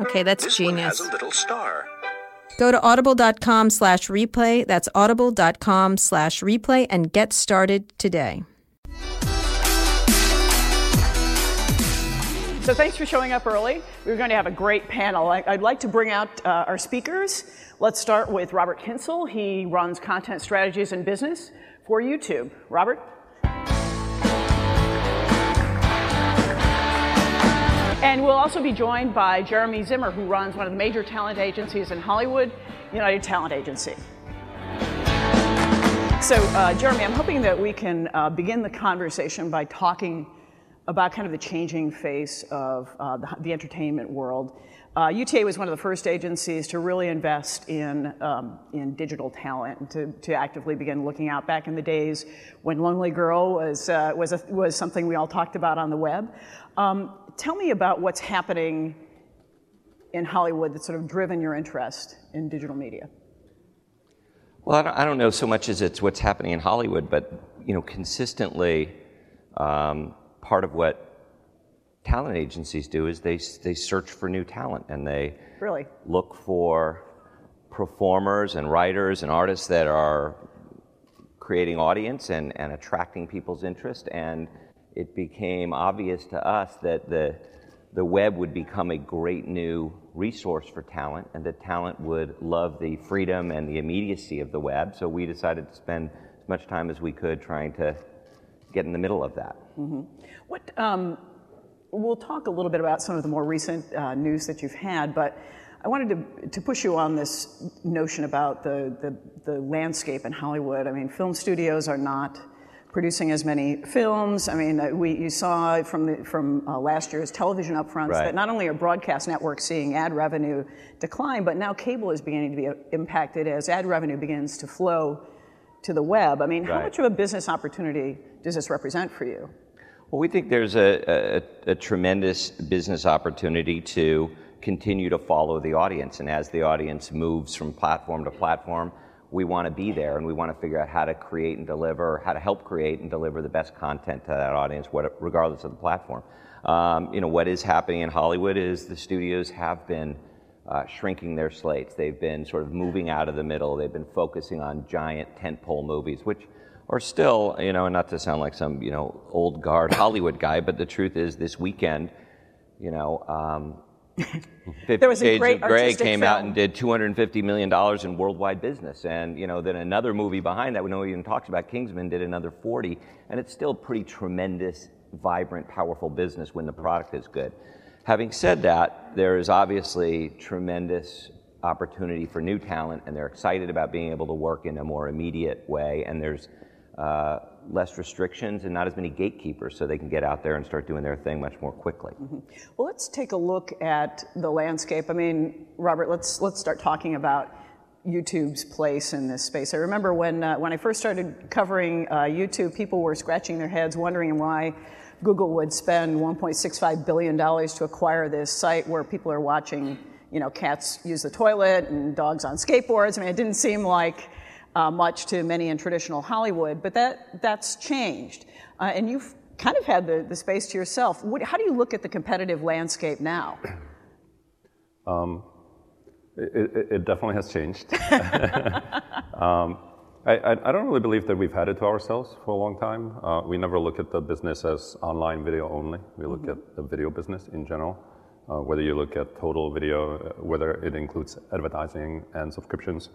Okay, that's This one genius. has a little star. Go to audible.com slash replay. That's audible.com slash replay and get started today. So thanks for showing up early. We're going to have a great panel. I- I'd like to bring out uh, our speakers. Let's start with Robert Kyncl. He runs content strategies and business for YouTube. Robert? And we'll also be joined by Jeremy Zimmer, who runs one of the major talent agencies in Hollywood, United Talent Agency. So, uh, Jeremy, I'm hoping that we can uh, begin the conversation by talking about kind of the changing face of uh, the, the entertainment world. Uh, UTA was one of the first agencies to really invest in, um, in digital talent and to, to actively begin looking out back in the days when Lonely Girl was, uh, was, a, was something we all talked about on the web. Um, tell me about what's happening in Hollywood that's sort of driven your interest in digital media. Well, I don't, I don't know so much as it's what's happening in Hollywood, but you know, consistently, um, part of what talent agencies do is they they search for new talent and they Really? look for performers and writers and artists that are creating audience and, and attracting people's interest. And it became obvious to us that the, the web would become a great new resource for talent and that talent would love the freedom and the immediacy of the web. So we decided to spend as much time as we could trying to get in the middle of that. What, um, we'll talk a little bit about some of the more recent uh, news that you've had, but I wanted to, to push you on this notion about the, the, the landscape in Hollywood. I mean, film studios are not producing as many films. I mean, uh, we, you saw from, the, from uh, last year's television upfronts Right. that not only are broadcast networks seeing ad revenue decline, but now cable is beginning to be uh, impacted as ad revenue begins to flow to the web. I mean, how Right. much of a business opportunity does this represent for you? Well, we think there's a, a, a tremendous business opportunity to continue to follow the audience. And as the audience moves from platform to platform, we want to be there and we want to figure out how to create and deliver, how to help create and deliver the best content to that audience, what, regardless of the platform. Um, you know, what is happening in Hollywood is the studios have been uh, shrinking their slates. They've been sort of moving out of the middle. They've been focusing on giant tentpole movies, which are still, you know, not to sound like some, you know, old guard Hollywood guy, but the truth is this weekend, you know, um, There was a Shades great of Grey came out and did 250 million dollars in worldwide business, and you know, then another movie behind that, we know even talks about Kingsman, did another 40, and it's still pretty tremendous, vibrant, powerful business when the product is good. Having said that, there is obviously tremendous opportunity for new talent, and they're excited about being able to work in a more immediate way, and there's uh, less restrictions and not as many gatekeepers, so they can get out there and start doing their thing much more quickly. Well, let's take a look at the landscape. I mean, Robert, let's let's start talking about YouTube's place in this space. I remember when uh, when I first started covering uh, YouTube, people were scratching their heads, wondering why Google would spend 1.65 billion dollars to acquire this site where people are watching, you know, cats use the toilet and dogs on skateboards. I mean, it didn't seem like uh, much to many in traditional Hollywood, but that that's changed, uh, and you've kind of had the, the space to yourself. What, how do you look at the competitive landscape now? It, it, it definitely has changed. um, I, I, I don't really believe that we've had it to ourselves for a long time. Uh, we never look at the business as online video only. We look at the video business in general. uh, whether you look at total video, uh, whether it includes advertising and subscriptions,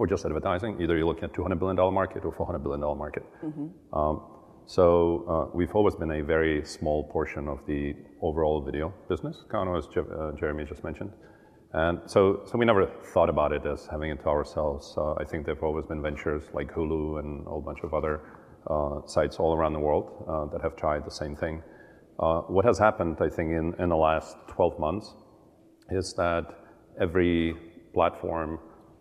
or just advertising. Either you're looking at $200 billion market or $400 billion market. Um, so uh, we've always been a very small portion of the overall video business, kind of as Je- uh, Jeremy just mentioned. And so, so we never thought about it as having it to ourselves. Uh, I think there have always been ventures like Hulu and a whole bunch of other uh, sites all around the world uh, that have tried the same thing. Uh, what has happened, I think, in, in the last 12 months is that every platform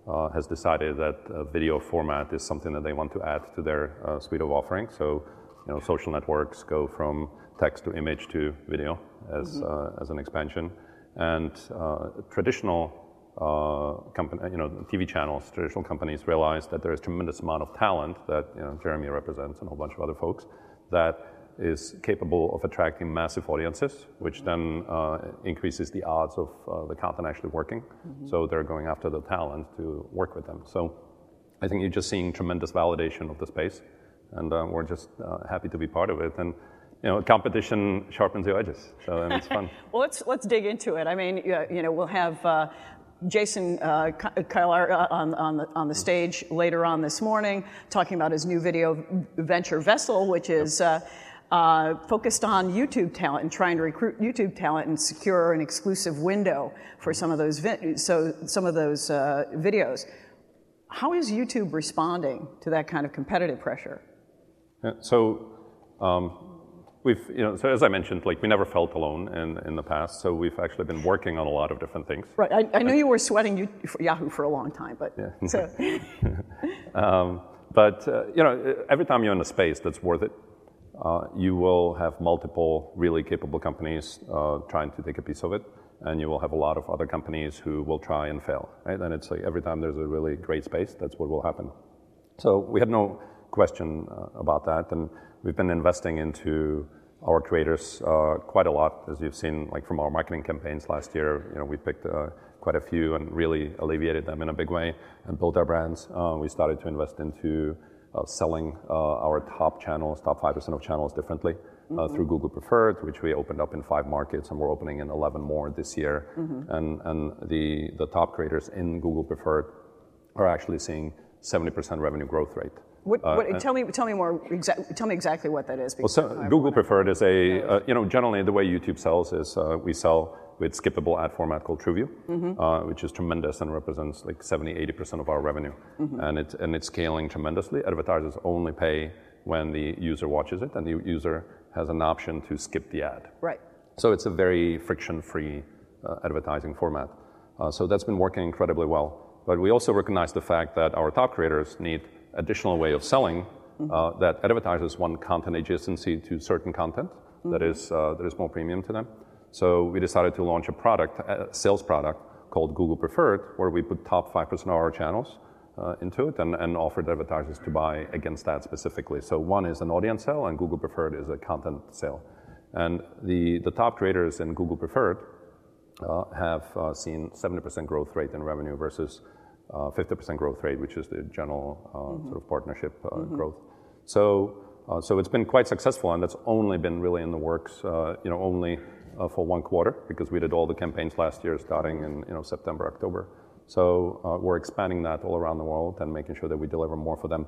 uh, has decided that video format is something that they want to add to their uh, suite of offerings. So, you know, social networks go from text to image to video as, uh, as an expansion. And uh, traditional uh, company, you know, TV channels, traditional companies realize that there is tremendous amount of talent that you know, Jeremy represents and a whole bunch of other folks that is capable of attracting massive audiences, which then uh, increases the odds of uh, the content actually working. So they're going after the talent to work with them. So I think you're just seeing tremendous validation of the space, and uh, we're just uh, happy to be part of it. And you know, competition sharpens your edges, so and it's fun. Well, let's let's dig into it. I mean, you you know, we'll have uh, Jason uh, Kilar uh, on on the on the stage later on this morning, talking about his new video venture Vessel, which is. Uh, uh, focused on YouTube talent and trying to recruit YouTube talent and secure an exclusive window for some of those vi- so some of those uh, videos. How is YouTube responding to that kind of competitive pressure? Yeah, so um, we've, you know, so as I mentioned, like we never felt alone in, in the past. So we've actually been working on a lot of different things. Right. I, I knew you were sweating you, for Yahoo for a long time, but so Um, but uh, you know, every time you're in a space that's worth it, you will have multiple really capable companies uh, trying to take a piece of it, and you will have a lot of other companies who will try and fail. Right? And it's like every time there's a really great space, that's what will happen. So we had no question uh, about that, and we've been investing into our creators uh, quite a lot, as you've seen, like from our marketing campaigns last year. You know, we picked uh, quite a few and really alleviated them in a big way and built our brands. Uh, we started to invest into uh, selling uh, our top channels, top five percent of channels, differently. Uh, through Google Preferred, which we opened up in five markets, and we're opening in 11 more this year. And, and the, the top creators in Google Preferred are actually seeing 70% revenue growth rate. What, what, tell me tell me more exa- tell me exactly what that is. Well, so Google Preferred is a, uh, you know, generally the way YouTube sells is uh, we sell with skippable ad format called TrueView, uh, which is tremendous and represents like 70, 80% of our revenue. And, it's, and it's scaling tremendously. Advertisers only pay when the user watches it, and the user has an option to skip the ad. Right. So it's a very friction-free uh, advertising format. Uh, so that's been working incredibly well. But we also recognize the fact that our top creators need additional way of selling. Uh, that advertisers want content adjacency to certain content that is uh, that is more premium to them. So we decided to launch a product, a sales product called Google Preferred, where we put top five percent of our channels uh, into it and, and offered advertisers to buy against that specifically. So one is an audience sale, and Google Preferred is a content sale. And the, the top creators in Google Preferred uh, have uh, seen 70% growth rate in revenue versus 50% growth rate, which is the general uh, sort of partnership uh, growth. So, uh, so it's been quite successful, and that's only been really in the works, uh, you know, only uh, for one quarter because we did all the campaigns last year, starting in you know September, October. So uh, we're expanding that all around the world and making sure that we deliver more for them.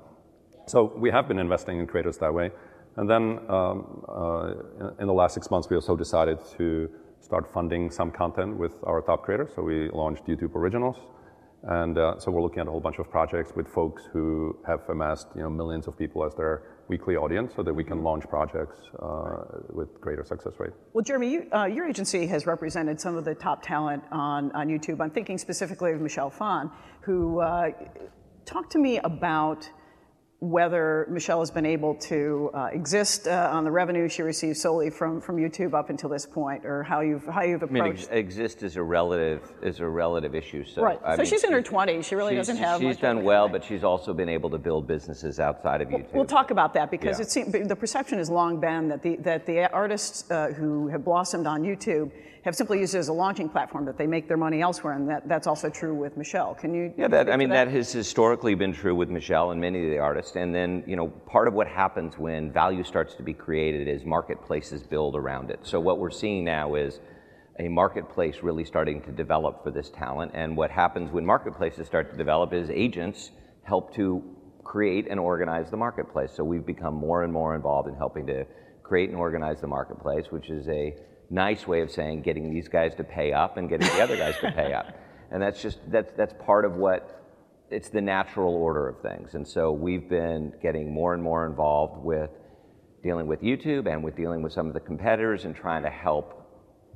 So we have been investing in creators that way. And then um, uh, in, in the last six months, we also decided to start funding some content with our top creators. So we launched YouTube Originals. And uh, so we're looking at a whole bunch of projects with folks who have amassed you know, millions of people as their weekly audience so that we can launch projects uh, with greater success rate. Well, Jeremy, you, uh, your agency has represented some of the top talent on, on YouTube. I'm thinking specifically of Michelle Phan, who uh, talked to me about whether Michelle has been able to uh, exist uh, on the revenue she receives solely from, from YouTube up until this point, or how you've how you've I mean, approached. ex- exist is a relative is a relative issue. So right. So she's in her 20s. She really doesn't have. She's much of done well, but she's also been able to build businesses outside of YouTube. We'll talk about that because it seems, the perception has long been that the, that the artists uh, who have blossomed on YouTube have simply used it as a launching platform, that they make their money elsewhere, and that, that's also true with Michelle. Can you? Yeah, that I mean that has historically been true with Michelle and many of the artists. And then you know part of what happens when value starts to be created is marketplaces build around it. So what we're seeing now is a marketplace really starting to develop for this talent. And what happens when marketplaces start to develop is agents help to create and organize the marketplace. So we've become more and more involved in helping to create and organize the marketplace, which is a nice way of saying getting these guys to pay up and getting the other guys to pay up. And that's just that's that's part of what it's the natural order of things. And so we've been getting more and more involved with dealing with YouTube and with dealing with some of the competitors and trying to help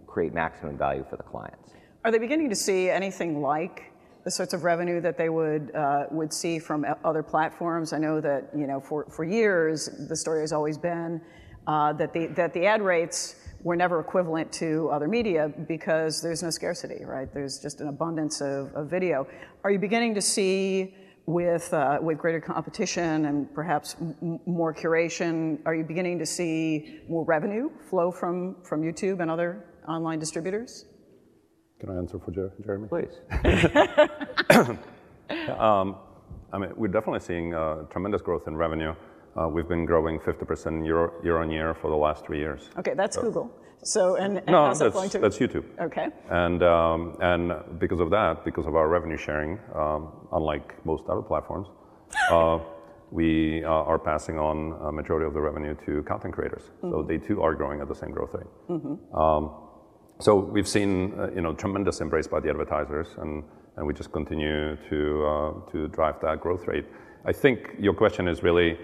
create maximum value for the clients. Are they beginning to see anything like the sorts of revenue that they would uh, would see from other platforms? I know that you know for, for years the story has always been uh, that the that the ad rates were never equivalent to other media because there's no scarcity, right? There's just an abundance of, of video. Are you beginning to see with, uh, with greater competition and perhaps m- more curation, are you beginning to see more revenue flow from, from YouTube and other online distributors? Can I answer for Jer- Jeremy? Please. um, I mean, we're definitely seeing uh, tremendous growth in revenue. Uh, we've been growing 50% year, year on year for the last three years. Okay, that's Google. So, and, No, how's that that's, flowing to? that's YouTube. Okay. And, um, and because of that, because of our revenue sharing, um, unlike most other platforms, uh, we uh, are passing on a majority of the revenue to content creators. So they too are growing at the same growth rate. Um, so we've seen uh, you know tremendous embrace by the advertisers, and, and we just continue to uh, to drive that growth rate. I think your question is really,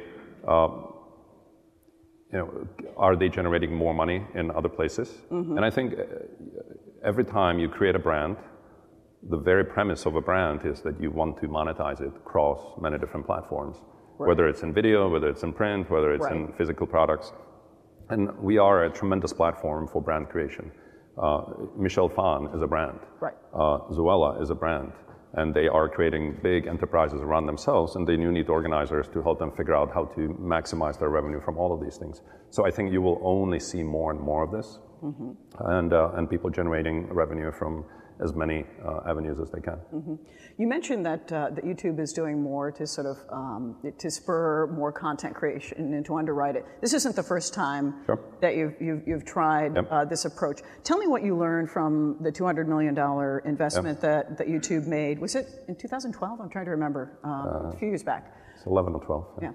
you know, are they generating more money in other places? And I think uh, every time you create a brand, the very premise of a brand is that you want to monetize it across many different platforms, whether it's in video, whether it's in print, whether it's in physical products. And we are a tremendous platform for brand creation. Uh, Michelle Phan is a brand. Right. Uh, Zoella is a brand. And they are creating big enterprises around themselves, and they do need organizers to help them figure out how to maximize their revenue from all of these things. So I think you will only see more and more of this, and, uh, and people generating revenue from as many uh, avenues as they can. You mentioned that, uh, that YouTube is doing more to sort of um, to spur more content creation and to underwrite it. This isn't the first time Sure. that you've, you've, you've tried Yep. uh, this approach. Tell me what you learned from the $200 million investment that, that YouTube made. Was it in 2012? I'm trying to remember. Um, a few years back. It's 11 or 12. Yeah.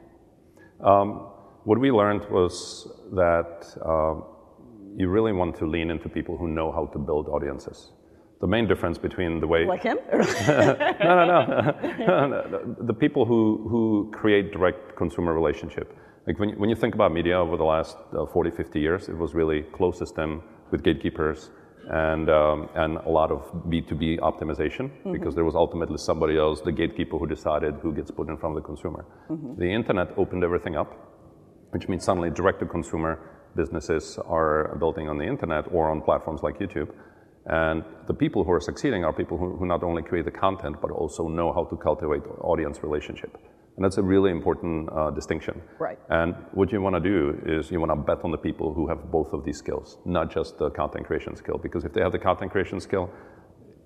Um, what we learned was that um, you really want to lean into people who know how to build audiences. The main difference between the way Like him? No, no, no. The people who, who create direct consumer relationship. Like when, you- when you think about media over the last uh, 40, 50 years, it was really closed system with gatekeepers and, um, and a lot of B2B optimization because there was ultimately somebody else, the gatekeeper, who decided who gets put in front of the consumer. The internet opened everything up, which means suddenly direct to consumer businesses are building on the internet or on platforms like YouTube. And the people who are succeeding are people who, who not only create the content, but also know how to cultivate audience relationship. And that's a really important uh, distinction. Right. And what you want to do is you want to bet on the people who have both of these skills, not just the content creation skill. Because if they have the content creation skill,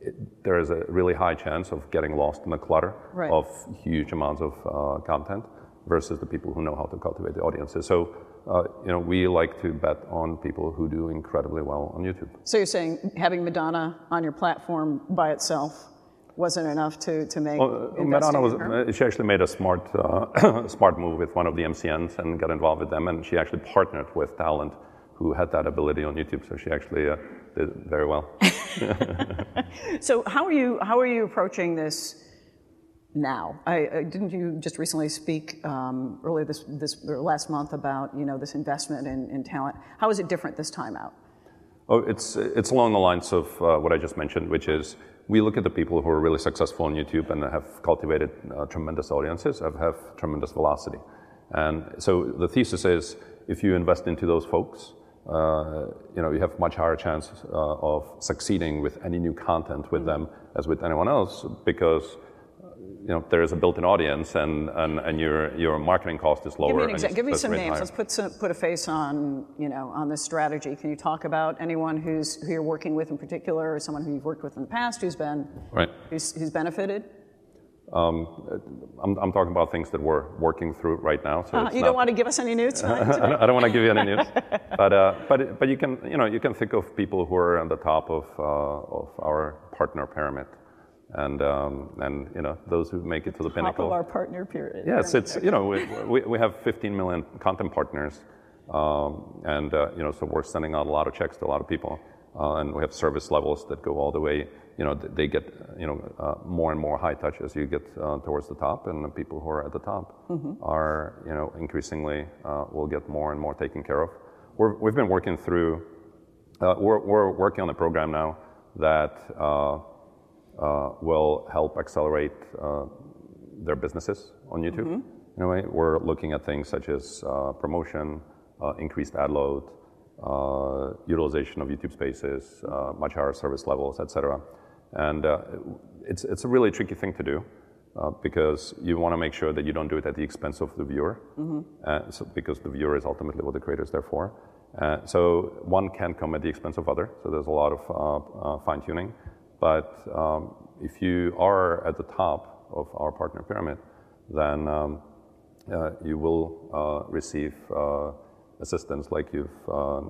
it, there is a really high chance of getting lost in the clutter Right. of huge amounts of uh, content versus the people who know how to cultivate the audiences. So, you know, we like to bet on people who do incredibly well on YouTube. So you're saying having Madonna on your platform by itself wasn't enough to, to make Well, uh, Madonna was, her? uh, she actually made a smart, uh, smart move with one of the MCNs and got involved with them, and she actually partnered with talent who had that ability on YouTube, so she actually uh, did very well. So how are you how are you approaching this now? I, I didn't you just recently speak um, earlier this this or last month about you know this investment in, in talent? How is it different this time out? Oh, it's, it's along the lines of uh, what I just mentioned, which is we look at the people who are really successful on YouTube and have cultivated uh, tremendous audiences, have, have tremendous velocity. And so the thesis is if you invest into those folks, uh, you know, you have much higher chance uh, of succeeding with any new content with them as with anyone else because you know, there is a built-in audience and, and, and your, your marketing cost is lower. Give me, exa- give me some names. higher. Let's put some, put a face on you know on this strategy. Can you talk about anyone who's who you're working with in particular, or someone who you've worked with in the past who's been Right. who's, who's benefited? Um, I'm, I'm, talking about things that we're working through right now. So uh, you don't want to give us any news I, don't, I don't want to give you any news, but uh, but but you can you know you can think of people who are on the top of uh, of our partner pyramid, and um, and you know those who make it to the top pinnacle. of our partner period. Yes, it's you know we, we, we have 15 million content partners, um, and uh, you know so we're sending out a lot of checks to a lot of people, uh, and we have service levels that go all the way you know, they get, you know, uh, more and more high touch as you get uh, towards the top, and the people who are at the top mm-hmm. are, you know, increasingly uh, will get more and more taken care of. We're, we've been working through, uh, we're, we're working on a program now that will help accelerate their businesses on YouTube. Mm-hmm. In a way, we're looking at things such as promotion, increased ad load, utilization of YouTube Spaces, much higher service levels, et cetera. And uh, it's, it's a really tricky thing to do uh, because you want to make sure that you don't do it at the expense of the viewer, mm-hmm. uh, so, because the viewer is ultimately what the creator is there for. Uh, so one can come at the expense of other. So there's a lot of uh, uh, fine tuning. But um, if you are at the top of our partner pyramid, then um, you will receive assistance like you've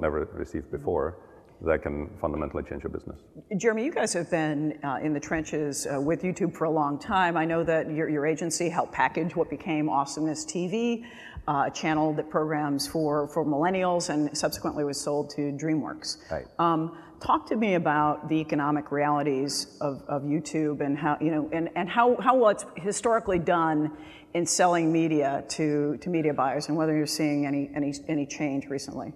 never received before that can fundamentally change your business. Jeremy, you guys have been uh, in the trenches uh, with YouTube for a long time. I know that your, your agency helped package what became Awesomeness TV, uh, a channel that programs for, for millennials and subsequently was sold to DreamWorks. Right. Um, talk to me about the economic realities of, of YouTube and how, you know, and, and how, how well it's historically done in selling media to, to media buyers and whether you're seeing any, any, any change recently.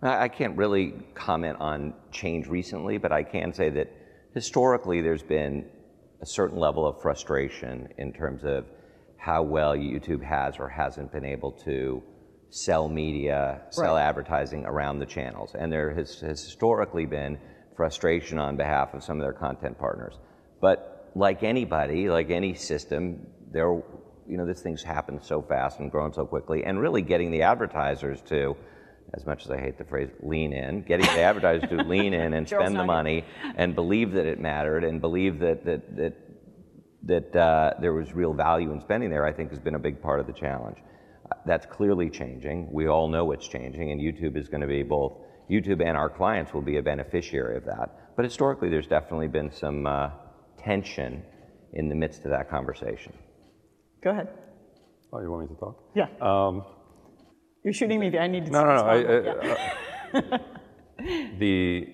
I can't really comment on change recently, but I can say that historically there's been a certain level of frustration in terms of how well YouTube has or hasn't been able to sell media, sell right. advertising around the channels. And there has, has, historically been frustration on behalf of some of their content partners. But like anybody, like any system, there, you know, this thing's happened so fast and grown so quickly, and really getting the advertisers to as much as I hate the phrase lean in, getting the advertisers to lean in and spend the money and believe that it mattered and believe that that that that uh, there was real value in spending there, I think has been a big part of the challenge. That's clearly changing. We all know it's changing, and YouTube is going to be both YouTube and our clients will be a beneficiary of that. But historically, there's definitely been some uh, tension in the midst of that conversation. Go ahead. Oh, you want me to talk? Yeah. Um, you're shooting me. I need to. No, no, no. I, I, uh, the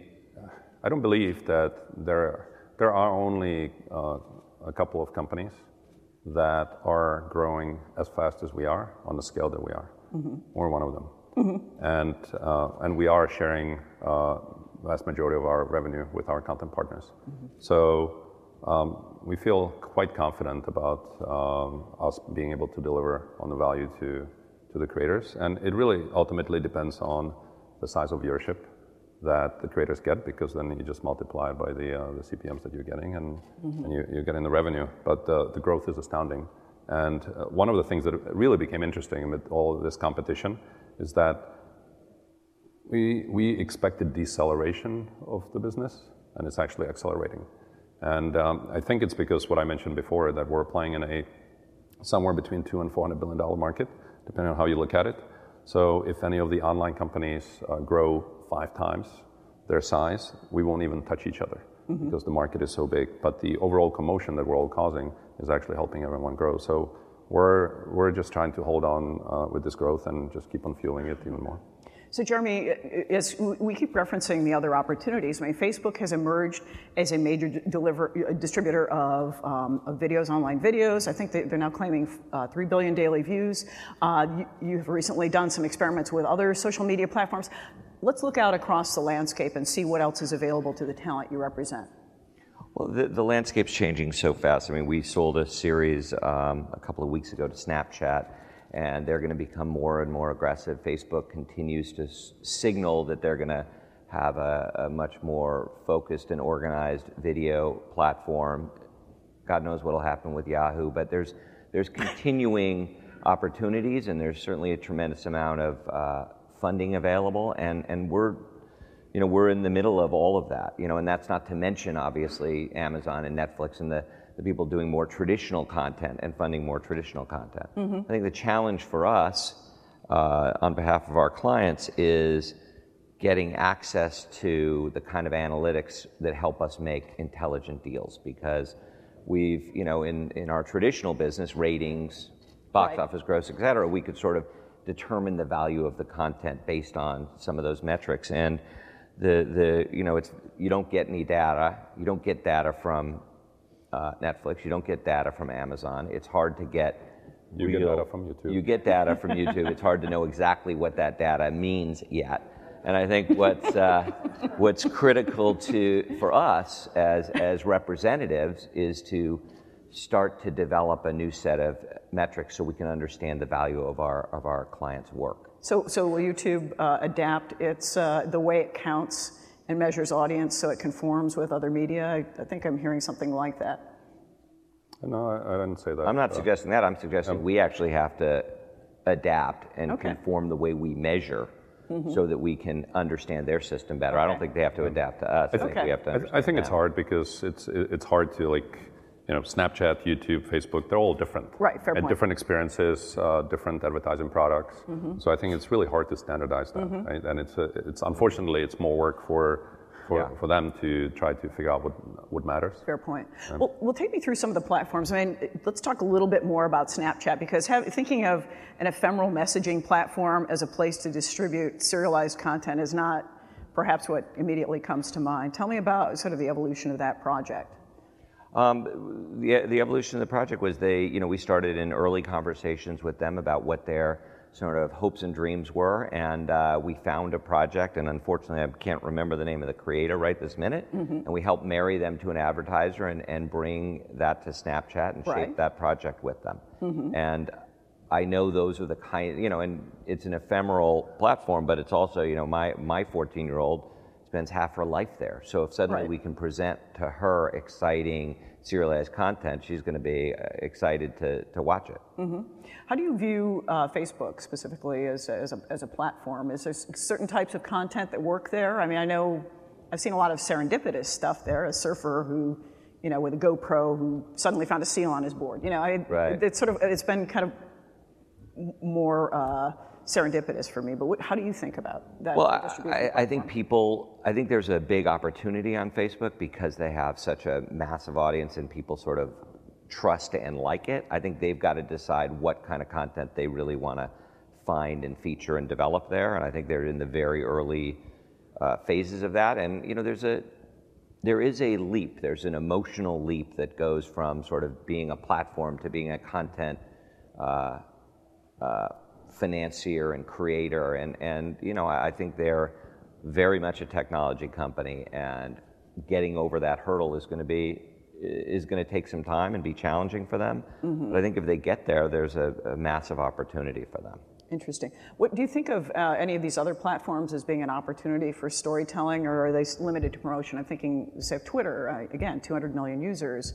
I don't believe that there there are only uh, a couple of companies that are growing as fast as we are on the scale that we are. Mm-hmm. We're one of them, mm-hmm. and uh, and we are sharing uh, vast majority of our revenue with our content partners. Mm-hmm. So. Um, we feel quite confident about um, us being able to deliver on the value to to the creators. And it really ultimately depends on the size of viewership that the creators get because then you just multiply by the, uh, the CPMs that you're getting and, mm-hmm. and you, you're getting the revenue. But uh, the growth is astounding. And uh, one of the things that really became interesting amid all this competition is that we, we expected deceleration of the business and it's actually accelerating. And um, I think it's because what I mentioned before that we're playing in a somewhere between two and four hundred billion dollar market depending on how you look at it. So if any of the online companies uh, grow five times their size, we won't even touch each other mm-hmm. because the market is so big. But the overall commotion that we're all causing is actually helping everyone grow. So we're, we're just trying to hold on uh, with this growth and just keep on fueling it even more. So, Jeremy, as we keep referencing the other opportunities, I mean, Facebook has emerged as a major distributor of, um, videos, online videos. I think they, are now claiming uh, 3 billion daily views. Uh, you, have recently done some experiments with other social media platforms. Let's look out across the landscape and see what else is available to the talent you represent. Well, the, the landscape's changing so fast. I mean, we sold a series um, a couple of weeks ago to Snapchat and they're going to become more and more aggressive. Facebook continues to s- signal that they're going to have a, a, much more focused and organized video platform. God knows what will happen with Yahoo, but there's there's continuing opportunities, and there's certainly a tremendous amount of uh, funding available, and and we're you know, we're in the middle of all of that, you know, and that's not to mention, obviously, Amazon and Netflix and the, the people doing more traditional content and funding more traditional content. I think the challenge for us, uh, on behalf of our clients, is getting access to the kind of analytics that help us make intelligent deals because we've, you know, in, in our traditional business, ratings, box Right. office gross, et cetera, we could sort of determine the value of the content based on some of those metrics. And the, the you know, it's, you don't get any data, you don't get data from uh, Netflix, you don't get data from Amazon. It's hard to get You get data from YouTube. You get data from YouTube. it's hard to know exactly what that data means yet. And I think what's, uh, what's critical to, for us as, as representatives is to start to develop a new set of metrics so we can understand the value of our, of our clients' work. So, so will YouTube uh, adapt its uh, the way it counts and measures audience so it conforms with other media? I, I think I'm hearing something like that. No, I, I didn't say that. I'm not Uh, suggesting that. I'm suggesting we actually have to adapt and Okay. conform the way we measure so that we can understand their system better. I don't think they have to adapt to us. I think Okay. we have to I, th- I think it's hard because it's it- it's hard to like you know Snapchat, YouTube, Facebook. They're all different. Right, fair and point. different experiences, uh, different advertising products. Mm-hmm. So I think it's really hard to standardize that. Right? And it's a, it's unfortunately it's more work for for, Yeah. for them to try to figure out what what matters. Fair point. Well, well, take me through some of the platforms. I mean, let's talk a little bit more about Snapchat because have, thinking of an ephemeral messaging platform as a place to distribute serialized content is not perhaps what immediately comes to mind. Tell me about sort of the evolution of that project. Um, the, the evolution of the project was they, you know, we started in early conversations with them about what their sort of hopes and dreams were, and uh, we found a project, and unfortunately I can't remember the name of the creator right this minute, and we helped marry them to an advertiser and, and bring that to Snapchat and Right. shape that project with them. And I know those are the kind, you know, and it's an ephemeral platform, but it's also, you know, my, my 14 year old spends half her life there. So if suddenly Right. we can present to her exciting serialized content, she's going to be uh, excited to, to watch it. How do you view uh, Facebook specifically as a, as, a, as a platform? Is there certain types of content that work there? I mean, I know I've seen a lot of serendipitous stuff there. A surfer who, you know, with a GoPro who suddenly found a seal on his board. You know, I, Right. it's sort of it's been kind of more uh, serendipitous for me. But what, how do you think about that? Well, I, I, think people, I think there's a big opportunity on Facebook because they have such a massive audience and people sort of trust and like it. I think they've got to decide what kind of content they really want to find and feature and develop there. And I think they're in the very early uh, phases of that. And you know, there's a there is a leap. There's an emotional leap that goes from sort of being a platform to being a content uh, uh, financier and creator. And, and you know, I think they're very much a technology company, and getting over that hurdle is going to be is going to take some time and be challenging for them. But I think if they get there, there's a, a massive opportunity for them. Interesting. What do you think of uh, any of these other platforms as being an opportunity for storytelling, or are they limited to promotion? I'm thinking, say, of Twitter. Uh, again, 200 million users.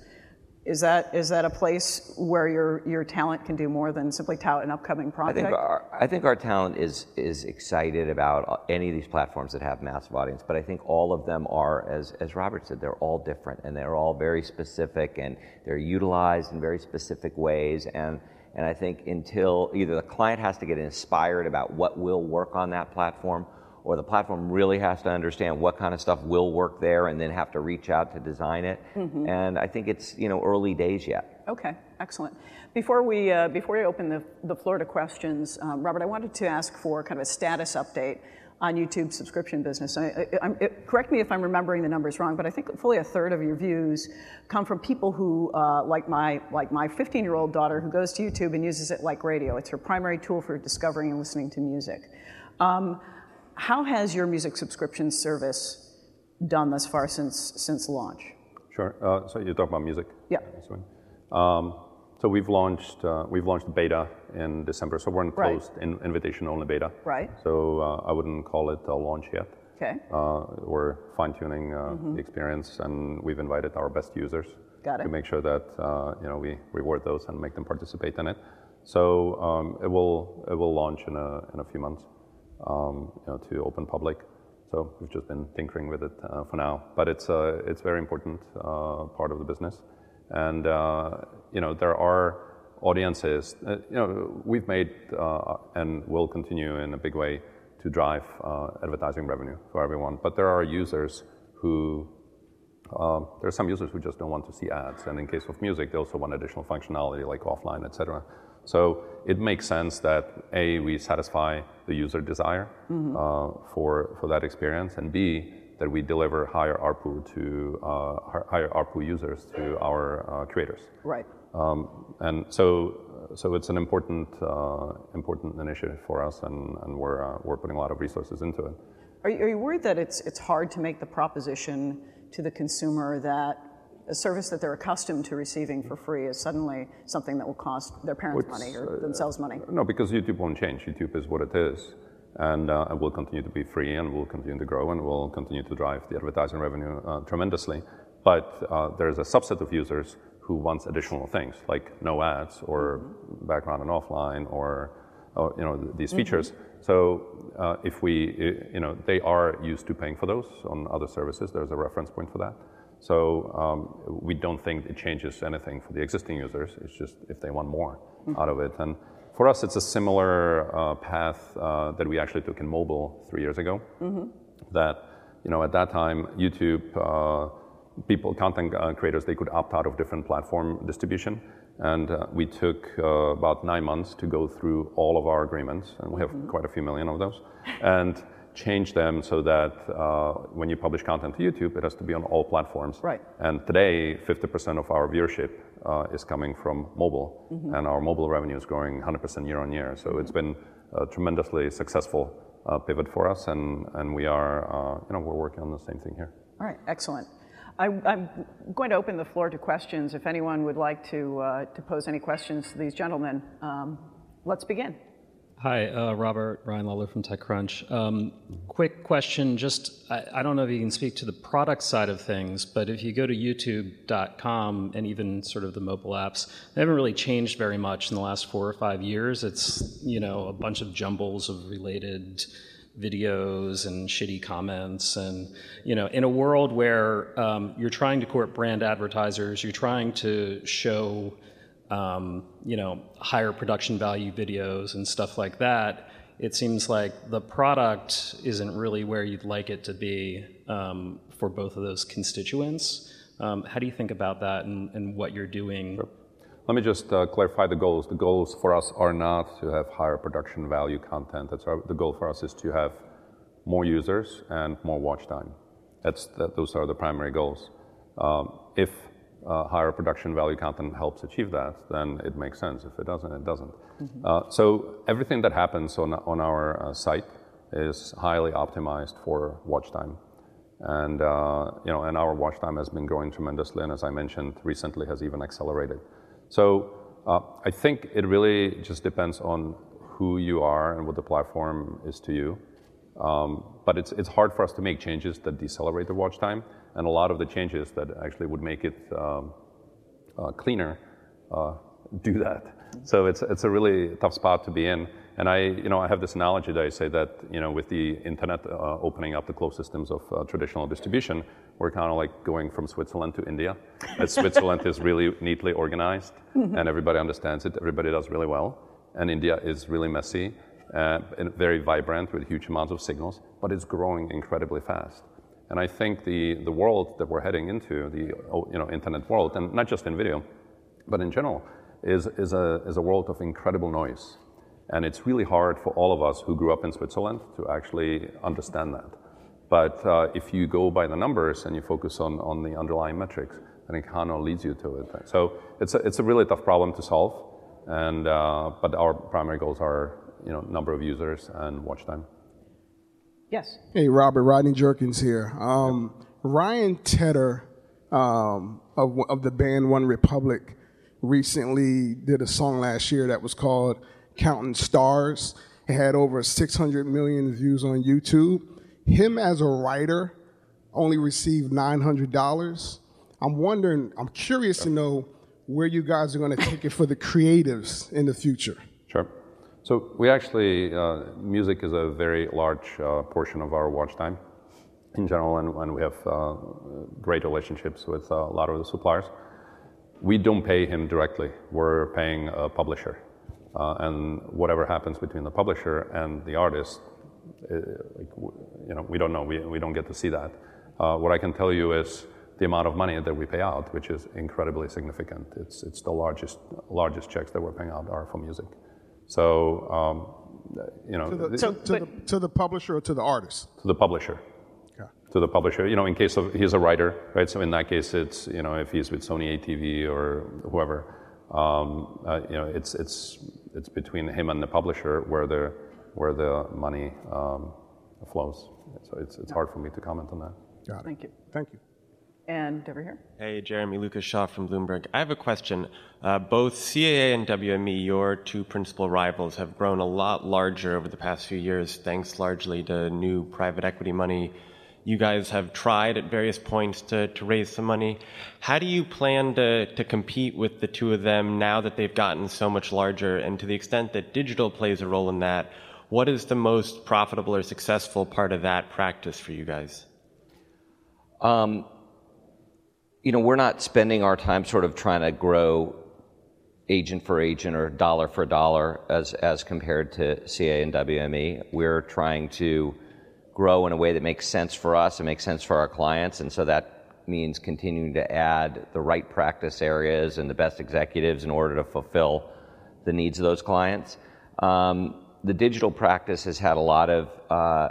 Is that is that a place where your your talent can do more than simply tout an upcoming project? I think our talent is is excited about any of these platforms that have massive audience, but I think all of them are, as as Robert said, they're all different and they're all very specific and they're utilized in very specific ways. And and I think until either the client has to get inspired about what will work on that platform, or the platform really has to understand what kind of stuff will work there, and then have to reach out to design it. And I think it's you know early days yet. Okay, excellent. Before we, uh, before we open the, the floor to questions, um, Robert, I wanted to ask for kind of a status update on YouTube subscription business. I, I, I'm- it, correct me if I'm remembering the numbers wrong, but I think fully a third of your views come from people who, uh, like my like my 15-year-old daughter, who goes to YouTube and uses it like radio. It's her primary tool for discovering and listening to music. Um, how has your music subscription service done thus far since since launch? Sure. Uh, so you talk about music. Yeah. Sorry. Um, so we've launched uh, we've launched beta in December. So we're in Right. closed in, invitation only beta. Right. So uh, I wouldn't call it a launch yet. Okay. Uh, we're fine tuning uh, the experience, and we've invited our best users Got it. to make sure that uh, you know we reward those and make them participate in it. So um, it will it will launch in a in a few months, um, you know, to open public. So we've just been tinkering with it uh, for now, but it's a it's very important uh, part of the business, and uh, you know there are audiences. Uh, you know we've made uh, and will continue in a big way to drive advertising revenue for everyone, but there are users who um, there are some users who just don't want to see ads, and in case of music, they also want additional functionality like offline, etc. So it makes sense that a we satisfy the user desire mm-hmm. uh, for for that experience, and b that we deliver higher ARPU to uh, higher ARPU users to our uh, creators. Right. Um, and so so it's an important uh, important initiative for us, and, and we're we're putting a lot of resources into it. Are you, are you worried that it's it's hard to make the proposition to the consumer that a service that they're accustomed to receiving for free is suddenly something that will cost their parents Which, money or uh, themselves money. No, because YouTube won't change. YouTube is what it is. And uh, it will continue to be free and will continue to grow and will continue to drive the advertising revenue uh, tremendously. But uh, there's a subset of users who wants additional things like no ads or mm-hmm. background and offline or, or you know these features. Mm-hmm. So uh, if we, you know, they are used to paying for those on other services. There's a reference point for that. So um, we don't think it changes anything for the existing users. It's just if they want more mm-hmm. out of it. And for us, it's a similar uh, path uh, that we actually took in mobile three years ago. Mm-hmm. That you know, at that time, YouTube uh, people, content uh, creators, they could opt out of different platform distribution. And uh, we took uh, about nine months to go through all of our agreements, and we have mm-hmm. quite a few million of those, and change them so that uh, when you publish content to YouTube, it has to be on all platforms. Right. And today, 50% of our viewership uh, is coming from mobile, mm-hmm. and our mobile revenue is growing 100% year on year. So mm-hmm. it's been a tremendously successful uh, pivot for us, and, and we are, uh, you know, we're working on the same thing here. All right, excellent. I, am going to open the floor to questions. If anyone would like to, uh, to pose any questions to these gentlemen, um, let's begin. Hi, uh, Robert Ryan Lawler from TechCrunch. Um, quick question, just I, don't know if you can speak to the product side of things, but if you go to YouTube.com and even sort of the mobile apps, they haven't really changed very much in the last four or five years. It's you know a bunch of jumbles of related videos and shitty comments and you know in a world where um, you're trying to court brand advertisers you're trying to show um, you know higher production value videos and stuff like that it seems like the product isn't really where you'd like it to be um, for both of those constituents um, how do you think about that and, and what you're doing sure. Let me just uh, clarify the goals. The goals for us are not to have higher production value content. That's our, the goal for us is to have more users and more watch time. That's, that, those are the primary goals. Um, if uh, higher production value content helps achieve that, then it makes sense. If it doesn't, it doesn't. Mm-hmm. Uh, so everything that happens on, on our uh, site is highly optimized for watch time. And, uh, you know, and our watch time has been growing tremendously, and as I mentioned, recently has even accelerated. So uh, I think it really just depends on who you are and what the platform is to you. Um, but it's, it's hard for us to make changes that decelerate the watch time, and a lot of the changes that actually would make it um, uh, cleaner uh, do that. So it's, it's a really tough spot to be in. And I, you know, I have this analogy that I say that, you know, with the internet uh, opening up the closed systems of uh, traditional distribution, we're kind of like going from Switzerland to India. Switzerland is really neatly organized mm-hmm. and everybody understands it, everybody does really well. And India is really messy and very vibrant with huge amounts of signals, but it's growing incredibly fast. And I think the, the world that we're heading into, the you know, internet world, and not just in video, but in general, is, is, a, is a world of incredible noise. And it's really hard for all of us who grew up in Switzerland to actually understand that. But uh, if you go by the numbers and you focus on, on the underlying metrics, it kind of leads you to it. So it's a, it's a really tough problem to solve. And, uh, but our primary goals are you know, number of users and watch time. Yes. Hey, Robert, Rodney Jerkins here. Um, Ryan Tedder um, of, of the band One Republic recently did a song last year that was called Counting Stars. It had over 600 million views on YouTube. Him as a writer only received $900. I'm wondering, I'm curious to know where you guys are going to take it for the creatives in the future. So we actually, uh, music is a very large uh, portion of our watch time. in general, and we have uh, great relationships with uh, a lot of the suppliers. We don't pay him directly. We're paying a publisher. Uh, and whatever happens between the publisher and the artist, you know, we don't know. We we don't get to see that. What I can tell you is the amount of money that we pay out, which is incredibly significant. It's it's the largest checks that we're paying out are for music. So. Um, you know. To the publisher or to the artist? To the publisher. To the publisher. You know, in case of he's a writer, right? So in that case, it's you know if he's with Sony ATV or whoever, um, uh, you know, it's it's it's between him and the publisher where the where the money flows. So it's it's hard for me to comment on that. Got it. Thank you. Thank you. And over here. Hey, Jeremy Lucas Shaw from Bloomberg. I have a question. Uh, both CAA and WME, your two principal rivals, have grown a lot larger over the past few years, thanks largely to new private equity money. You guys have tried at various points to to raise some money. How do you plan to compete with the two of them now that they've gotten so much larger? And to the extent that digital plays a role in that, what is the most profitable or successful part of that practice for you guys? Um, You know, we're not spending our time sort of trying to grow agent for agent or dollar for dollar as as compared to CAA and WME. We're trying to grow in a way that makes sense for us and makes sense for our clients. And so that means continuing to add the right practice areas and the best executives in order to fulfill the needs of those clients. Um, the digital practice has had a lot of uh,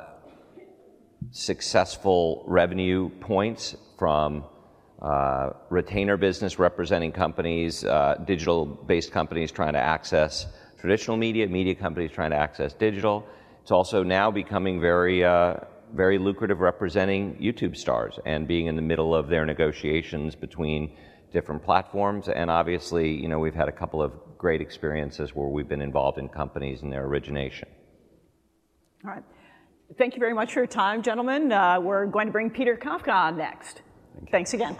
successful revenue points from Uh, retainer business representing companies, uh, digital-based companies trying to access traditional media, media companies trying to access digital. It's also now becoming very uh, very lucrative representing YouTube stars and being in the middle of their negotiations between different platforms. And obviously, you know, we've had a couple of great experiences where we've been involved in companies and their origination. All right. Thank you very much for your time, gentlemen. We're going to bring Peter Kafka on next. Thanks again.